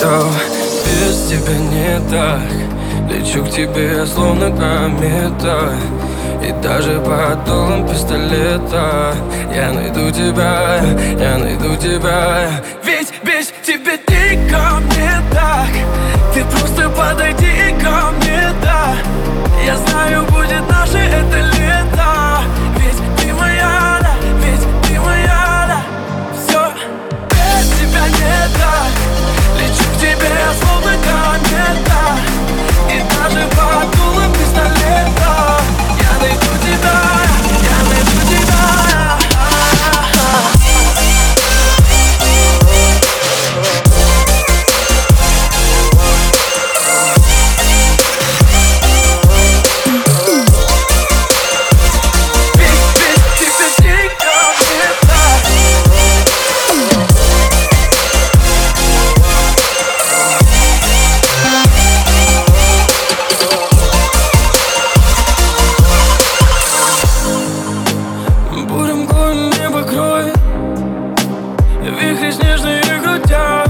что без тебя не так. Лечу к тебе словно комета И даже под дулом пистолета. Я найду тебя, я найду тебя. Ведь без тебя никому не так. down